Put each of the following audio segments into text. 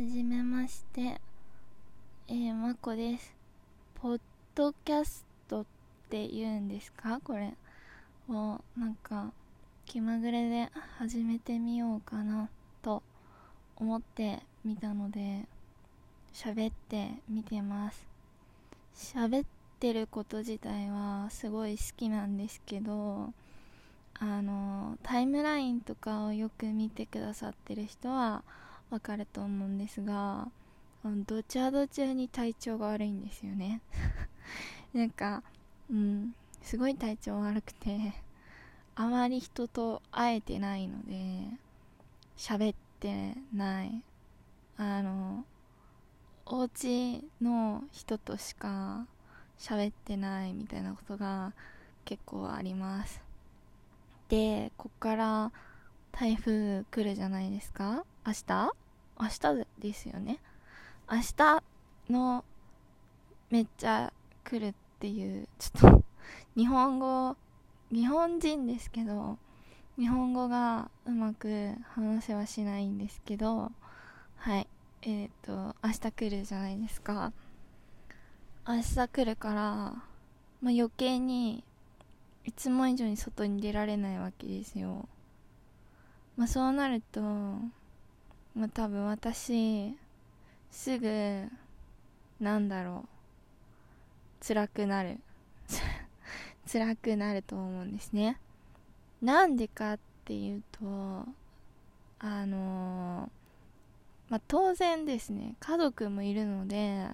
じめましてえー、まこです。ポッドキャストって言うんですか？これ。をなんか気まぐれで始めてみようかなと思ってみたので喋ってみてます。喋ってること自体はすごい好きなんですけどあのタイムラインとかをよく見てくださってる人はわかると思うんですがどちらどちらに体調が悪いんですよね。なんかうんすごい体調悪くてあまり人と会えてないので喋ってない。あのお家の人としか喋ってないみたいなことが結構あります。でこっから台風来るじゃないですか。明日？明日ですよね。明日のめっちゃ来るっていうちょっと 日本語日本人ですけど日本語がうまく話せはしないんですけどはい。えっ、ー、と明日来るじゃないですか。明日来るから、まあ、余計にいつも以上に外に出られないわけですよ。まあそうなると、まあ多分私、すぐ、なんだろう、辛くなる。辛くなると思うんですね。なんでかっていうと、あのまあ当然ですね、家族もいるので、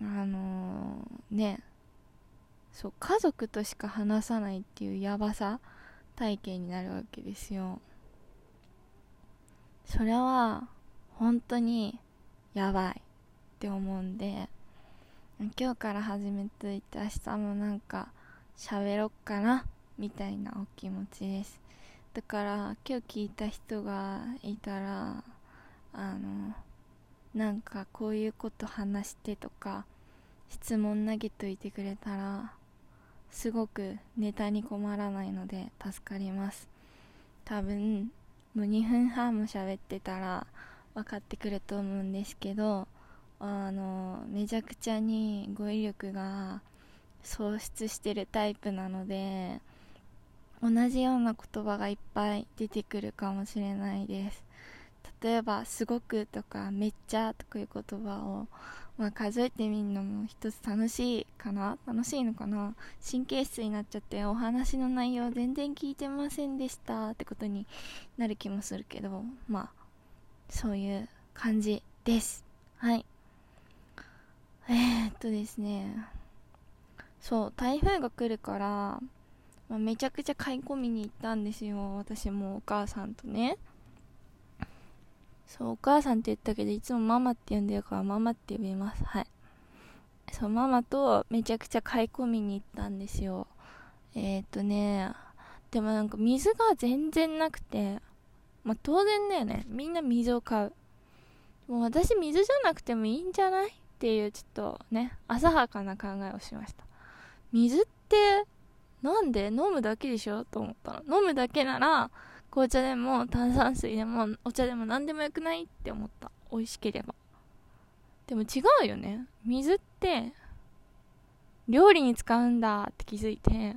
あのね、そう家族としか話さないっていうやばさ体験になるわけですよそれは本当にやばいって思うんで今日から始めといて明日もなんか喋ろっかなみたいなお気持ちです。だから今日聞いた人がいたらあのなんかこういうこと話してとか質問投げといてくれたらすごくネタに困らないので助かります。多分もう2分半も喋ってたら分かってくると思うんですけどあのめちゃくちゃに語彙力が喪失してるタイプなので同じような言葉がいっぱい出てくるかもしれないです。例えば「すごく」とか「めっちゃ」とかいう言葉をまあ、数えてみるのも一つ楽しいかな。楽しいのかな。神経質になっちゃってお話の内容全然聞いてませんでした。ってことになる気もするけど。まあそういう感じです。はい。えー、っとですね。そう台風が来るから、まあ、めちゃくちゃ買い込みに行ったんですよ。私もお母さんとね。そう、お母さんって言ったけど、いつもママって呼んでるから、ママって呼びます。はい。そう、ママとめちゃくちゃ買い込みに行ったんですよ。えー、っとね、でもなんか水が全然なくて、まあ当然だよね。みんな水を買う。もう私水じゃなくてもいいんじゃないっていうちょっとね、浅はかな考えをしました。水って、なんで？飲むだけでしょ？と思ったの。飲むだけなら、紅茶でも炭酸水でもお茶でも何でもよくないって思った。美味しければ。でも違うよね。水って料理に使うんだって気づいて。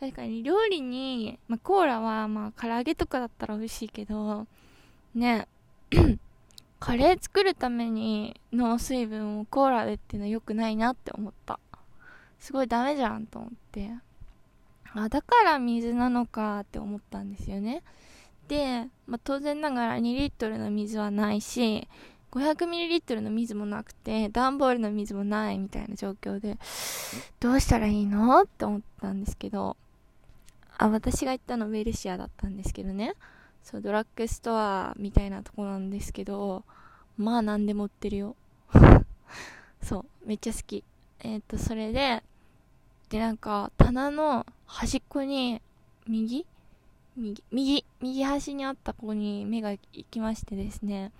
確かに料理に、まあ、コーラはまあ唐揚げとかだったら美味しいけどね。カレー作るためにの水分をコーラでっていうのは良くないなって思った。すごいダメじゃんと思って。あだから水なのかって思ったんですよね。で、まあ、当然ながら2リットルの水はないし 500ml の水もなくて段ボールの水もないみたいな状況でどうしたらいいのって思ったんですけどあ私が行ったのウェルシアだったんですけどね。そうドラッグストアみたいなとこなんですけどまあ何でも売ってるよ。そうめっちゃ好き。えっ、ー、とそれででなんか棚の端っこに右？右、右、右端にあった子に目が行きましてですね、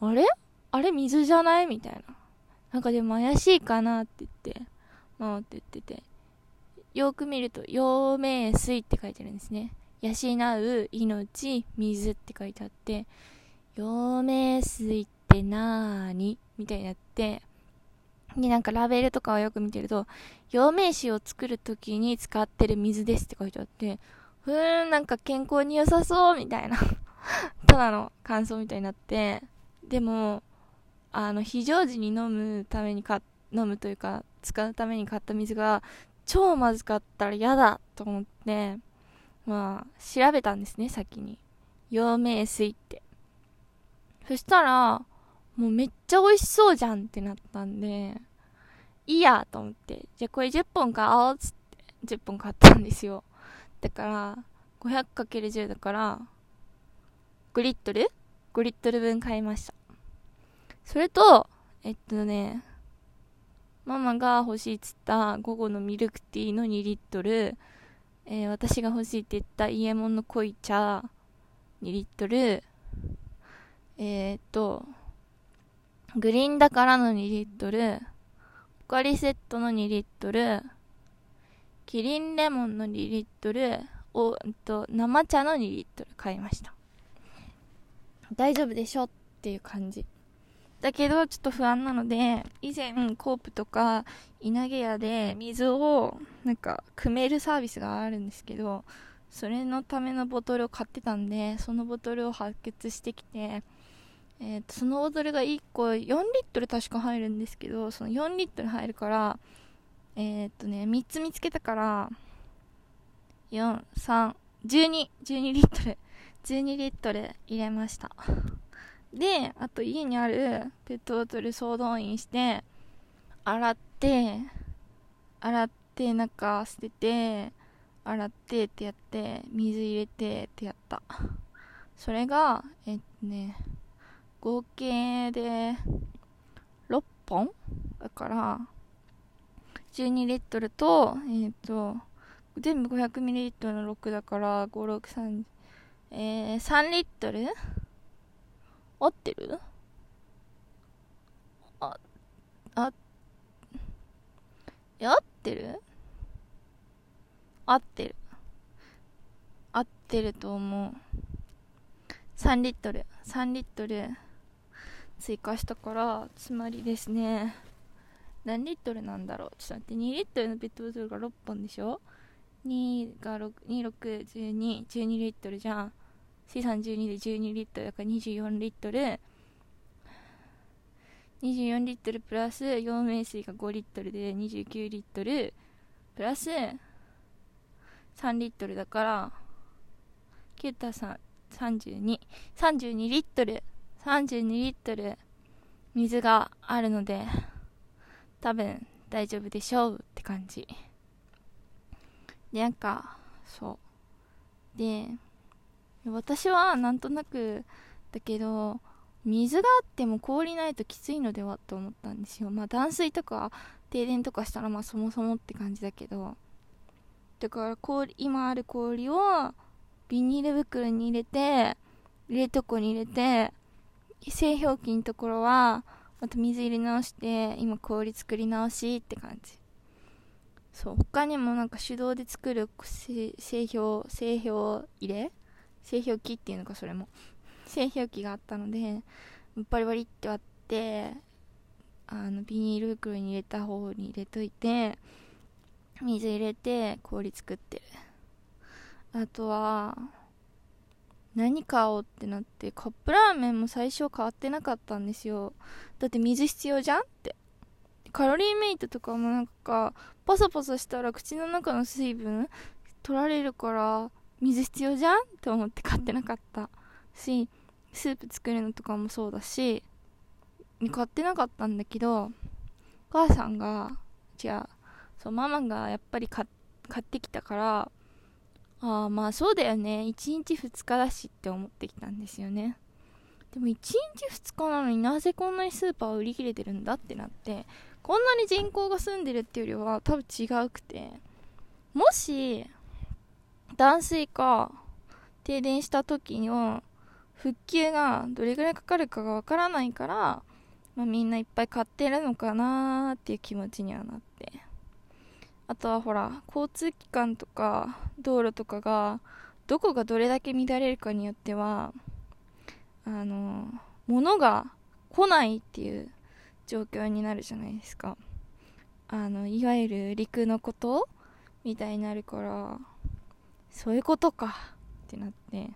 あれ？あれ？水じゃない？みたいな。なんかでも怪しいかなって言って、回って言ってて、よく見ると、陽明水って書いてるんですね。養う命、水って書いてあって、陽明水っってなーに？みたいになって、で、なんかラベルとかをよく見てると、陽明酒を作るときに使ってる水ですって書いてあって、ふーん、なんか健康に良さそうみたいな ただの感想みたいになって、でも、あの、非常時に飲むためにか、飲むというか、使うために買った水が、超まずかったら嫌だと思って、まあ、調べたんですね、先に。陽明水って。そしたら、もうめっちゃ美味しそうじゃんってなったんで、いいやと思って、じゃあこれ10本買おうっつって10本買ったんですよ。だから、500×10 だから、5リットル ?5 リットル分買いました。それと、えっとね、ママが欲しいっつった午後のミルクティーの2リットル、えー、私が欲しいって言ったイエモンの濃い茶2リットル、えー、っと、グリーンだからの2リットル、ポカリセットの2リットル、キリンレモンの2リットル、お、と、生茶の2リットル買いました。大丈夫でしょ？っていう感じ。だけど、ちょっと不安なので、以前、コープとか、稲毛屋で水を、なんか、組めるサービスがあるんですけど、それのためのボトルを買ってたんで、そのボトルを発掘してきて、えーと、そのボトルが1個4リットル確か入るんですけど、その4リットル入るから、えっ、ー、とね、3つ見つけたから、4、3、12、12リットル、12リットル入れました。で、あと家にあるペットボトル総動員して、洗って、洗って、中捨てて、洗ってってやって、水入れてってやった。それが、えっとね、合計で6本？だから、12リットルと、えっ、と、全部500ミリリットルの6だから、5、6、3、えー、3リットル？合ってる？あ、あ、え、合ってる？合ってる。合ってると思う。3リットル。3リットル追加したから、つまりですね、何リットルなんだろう？ちょっと待って、2リットルのペットボトルが6本でしょ ?2 が6、2、6、12、12リットルじゃん。C312 で12リットルだから24リットル。24リットルプラス陽明水が5リットルで29リットル。プラス3リットルだから9た3 32 32リットル。32リットル水があるので多分大丈夫でしょうって感じ。でなんかそう。で私はなんとなくだけど水があっても氷ないときついのではと思ったんですよ。まあ断水とか停電とかしたらまあそもそもって感じだけど。だから氷今ある氷をビニール袋に入れて冷凍庫に入れて製氷機のところはまた水入れ直して今氷作り直しって感じ。そう他にもなんか手動で作る製氷製氷入れ？製氷機っていうのかそれも。製氷機があったのでバリバリって割ってあのビニール袋に入れた方に入れといて水入れて氷作ってる。あとは何買おうってなってカップラーメンも最初変わってなかったんですよ。だって水必要じゃんって。カロリーメイトとかもなんかパサパサしたら口の中の水分取られるから水必要じゃんって思って買ってなかった。しスープ作るのとかもそうだし買ってなかったんだけどお母さんが違うそうママがやっぱり買ってきたからああまあそうだよね。1日2日だしって思ってきたんですよね。でも1日2日なのになぜこんなにスーパーは売り切れてるんだってなってこんなに人口が住んでるっていうよりは多分違うくてもし断水か停電した時の復旧がどれぐらいかかるかがわからないから、まあ、みんないっぱい買ってるのかなーっていう気持ちにはなって。あとはほら交通機関とか道路とかがどこがどれだけ乱れるかによってはあの物が来ないっていう状況になるじゃないですか。あのいわゆる陸のことみたいになるからそういうことかってなって。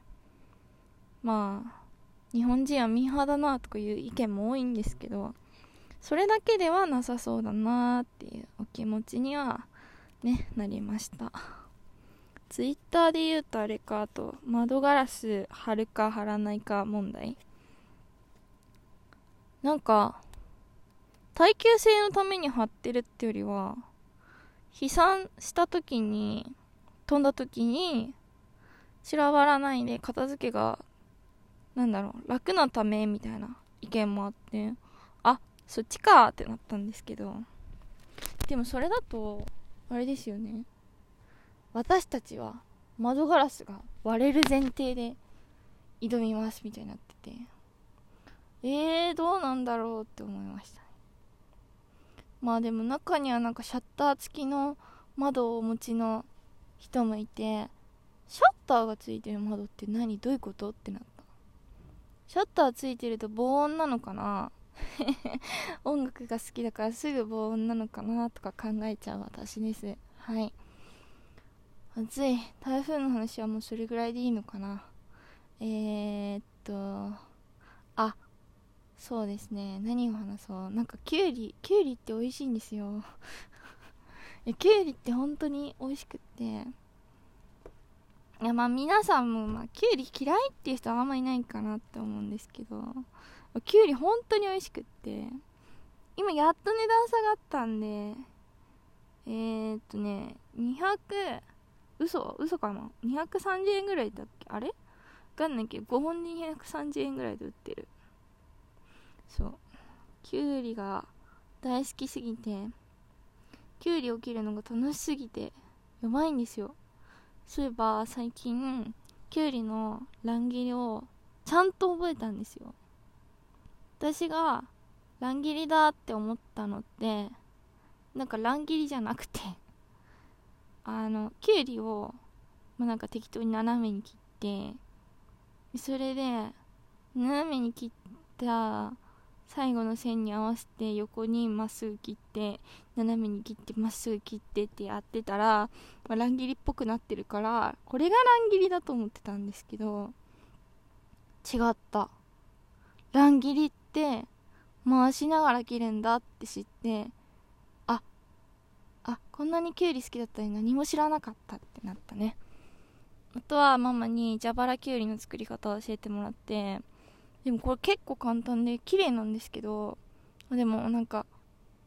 まあ日本人はミーハーだなとかいう意見も多いんですけどそれだけではなさそうだなっていうお気持ちにはねなりました。ツイッターで言うとあれかあと窓ガラス貼るか貼らないか問題。なんか耐久性のために貼ってるってよりは飛散した時に飛んだ時に散らばらないで片付けがなんだろう楽なためみたいな意見もあってあそっちかってなったんですけど。でもそれだとあれですよね。私たちは窓ガラスが割れる前提で挑みますみたいになってて。えー、どうなんだろうって思いましたまあでも中にはなんかシャッター付きの窓をお持ちの人もいてシャッターがついてる窓って何？どういうこと？ってなった。シャッターついてると防音なのかな。音楽が好きだからすぐ防音なのかなとか考えちゃう私です。はい。暑い。台風の話はもうそれぐらいでいいのかな。えー、っとあそうですね。何を話そう。なんかきゅうりきゅうりって美味しいんですよ。きゅうりって本当に美味しくって。いやまあ皆さんもまあきゅうり嫌いっていう人はあんまいないかなって思うんですけど。きゅうり本当に美味しくって今やっと値段下がったんでえー、っとね200嘘嘘かな？230円ぐらいだっけ？あれ？わかんないけど5本で230円ぐらいで売ってる。そう。きゅうりが大好きすぎてきゅうりを切るのが楽しすぎてやばいんですよ。そういえば最近きゅうりの乱切りをちゃんと覚えたんですよ。私が乱切りだって思ったのってなんか乱切りじゃなくて あのきゅうりを、まあ、なんか適当に斜めに切ってそれで斜めに切った最後の線に合わせて横にまっすぐ切って斜めに切ってまっすぐ切ってってやってたら、まあ、乱切りっぽくなってるからこれが乱切りだと思ってたんですけど違った。乱切りって回しながら切るんだって知ってああこんなにきゅうり好きだったのに何も知らなかったってなったね。あとはママに蛇腹きゅうりの作り方を教えてもらってでもこれ結構簡単で綺麗なんですけどでもなんか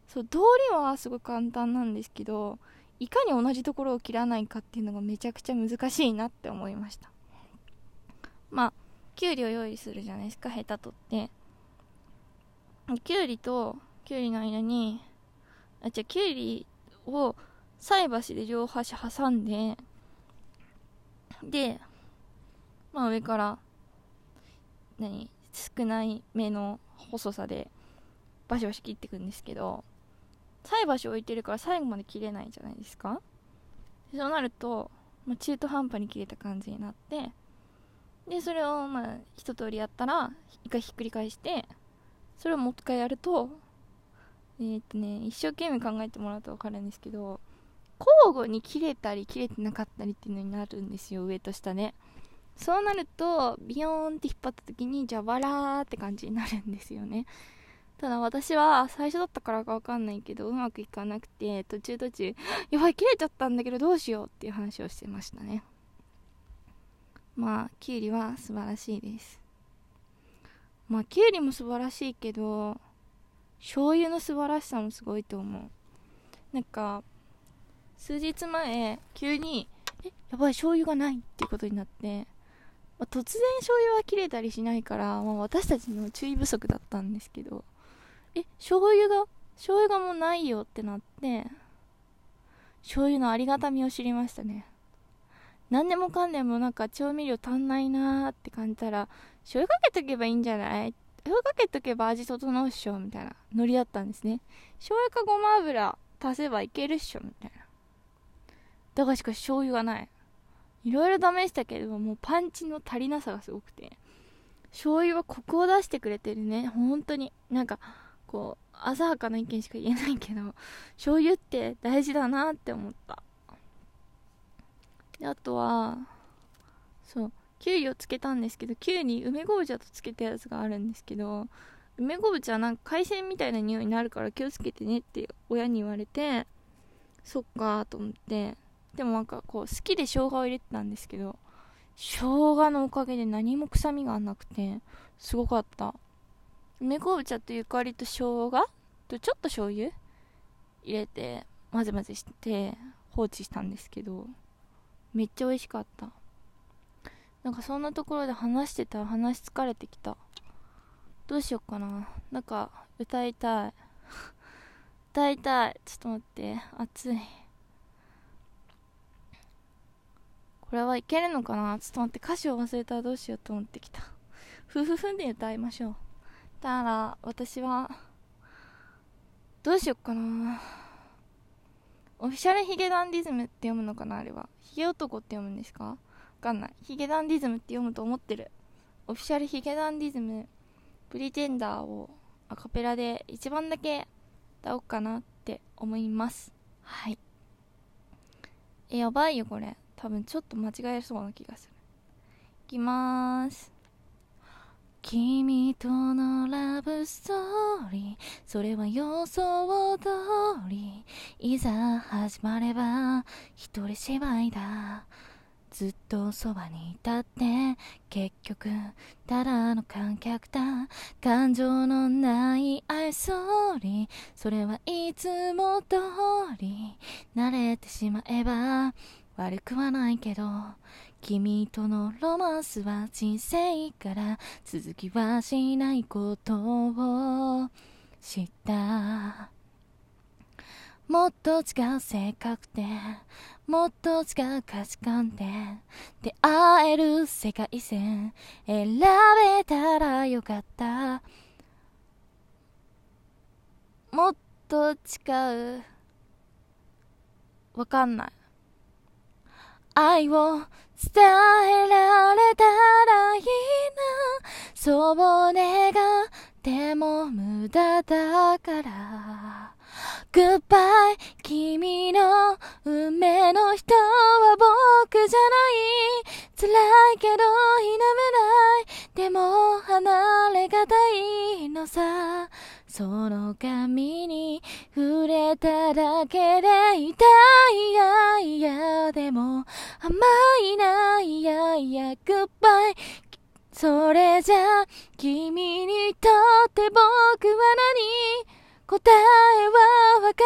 そう通りはすごい簡単なんですけどいかに同じところを切らないかっていうのがめちゃくちゃ難しいなって思いました。まあきゅうりを用意するじゃないですかヘタ取って。きゅうりときゅうりの間にあじゃきゅうりを菜箸で両端挟んででまあ上から何少ない目の細さでバシバシ切っていくんですけど菜箸置いてるから最後まで切れないじゃないですか。そうなると、まあ、中途半端に切れた感じになってでそれをまあ一通りやったら一回ひっくり返してそれをもう一回やるとえー、っとね一生懸命考えてもらうと分かるんですけど交互に切れたり切れてなかったりっていうのになるんですよ上と下ね。そうなるとビヨーンって引っ張った時に蛇腹って感じになるんですよね。ただ私は最初だったからかわかんないけどうまくいかなくて途中途中やばい切れちゃったんだけどどうしようっていう話をしてましたね。まあきゅうりは素晴らしいです。まあきゅうりも素晴らしいけど醤油の素晴らしさもすごいと思う。なんか数日前急にえやばい醤油がないっていうことになってまあ、突然醤油は切れたりしないから、まあ、私たちの注意不足だったんですけどえ醤油が醤油がもうないよってなって醤油のありがたみを知りましたね。何でもかんでもなんか調味料足んないなーって感じたら醤油かけとけばいいんじゃない？醤油かけとけば味整うっしょみたいな。ノリだったんですね醤油かごま油足せばいけるっしょみたいな。だがしかし醤油がない。いろいろ試したけどもうパンチの足りなさがすごくて。醤油はコクを出してくれてるね。本当になんかこう浅はかな意見しか言えないけど。醤油って大事だなって思った。であとはそう。キュウリをつけたんですけどキュウリ梅昆布茶とつけたやつがあるんですけど梅昆布茶なんか海鮮みたいな匂いになるから気をつけてねって親に言われてそっかと思ってでもなんかこう好きで生姜を入れてたんですけど生姜のおかげで何も臭みがなくてすごかった。梅昆布茶とゆかりと生姜とちょっと醤油入れて混ぜ混ぜして放置したんですけどめっちゃ美味しかった。なんかそんなところで話してたら話疲れてきた。どうしよっかな。なんか歌いたい。歌いたい。ちょっと待って。暑い。これはいけるのかな。ちょっと待って。歌詞を忘れたらどうしようと思ってきた。ふふふんで歌いましょう。だから私はどうしよっかな。オフィシャルヒゲダンディズムって読むのかなあれは。ヒゲ男って読むんですか？かんない。ヒゲダンディズムって読むと思ってる。オフィシャルヒゲダンディズム。プリテンダーをアカペラで一番だけ歌おうかなって思います。はい。えやばいよこれ。多分ちょっと間違えそうな気がする。いきまーす。君とのラブストーリー。それは予想通り。いざ始まれば一人芝居だ。ずっとそばにいたって結局ただの観客だ感情のない愛想にそれはいつも通り慣れてしまえば悪くはないけど君とのロマンスは人生から続きはしないことを知った。もっと違う性格でもっと違う価値観で出会える世界線選べたらよかった。もっと違う。わかんない。愛を伝えられたらいいな。そう願っても無駄だから。グッバイ君の運命の人は僕じゃない。辛いけど否めない。でも離れがたいのさ。その髪に触れただけで痛い。やいや。でも甘いな。いやいや。グッバイそれじゃ君にとって僕は何？答えはわか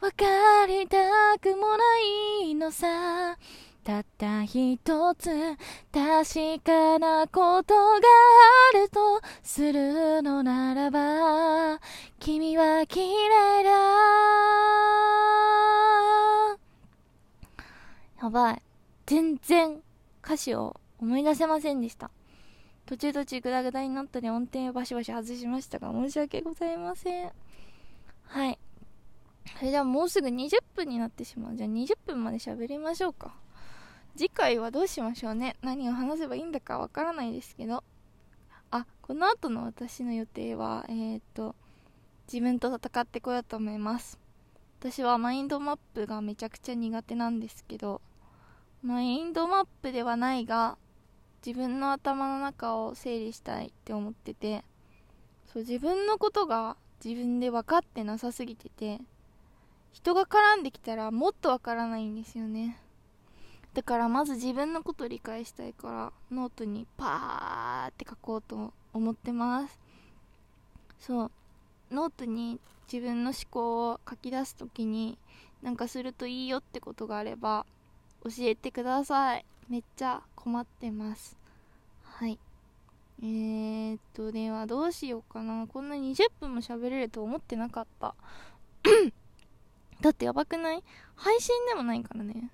らない。わかりたくもないのさ。たった一つ確かなことがあるとするのならば君は綺麗だ。やばい。全然歌詞を思い出せませんでした。途中途中グダグダになったり音程をバシバシ外しましたが申し訳ございません。はい。それではもうすぐ20分になってしまう。じゃあ20分まで喋りましょうか。次回はどうしましょうね。何を話せばいいんだかわからないですけど。あこの後の私の予定はえー、っと自分と戦ってこようと思います。私はマインドマップがめちゃくちゃ苦手なんですけど。マインドマップではないが自分の頭の中を整理したいって思っててそう自分のことが自分で分かってなさすぎてて人が絡んできたらもっと分からないんですよね。だからまず自分のことを理解したいからノートにパーって書こうと思ってます。そうノートに自分の思考を書き出す時になんかするといいよってことがあれば教えてください。めっちゃ困ってますはいえー、っとではどうしようかなこんな20分も喋れると思ってなかった だってやばくない？配信でもないからね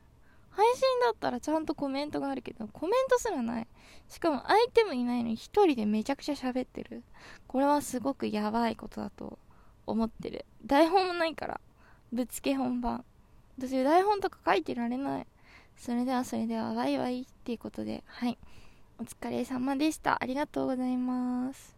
配信だったらちゃんとコメントがあるけど、コメントすらない。しかも相手もいないのに一人でめちゃくちゃ喋ってる。これはすごくやばいことだと思ってる。台本もないから。ぶっつけ本番。私台本とか書いてられない。それではそれではワイワイっていうことで、はい。お疲れ様でしたありがとうございます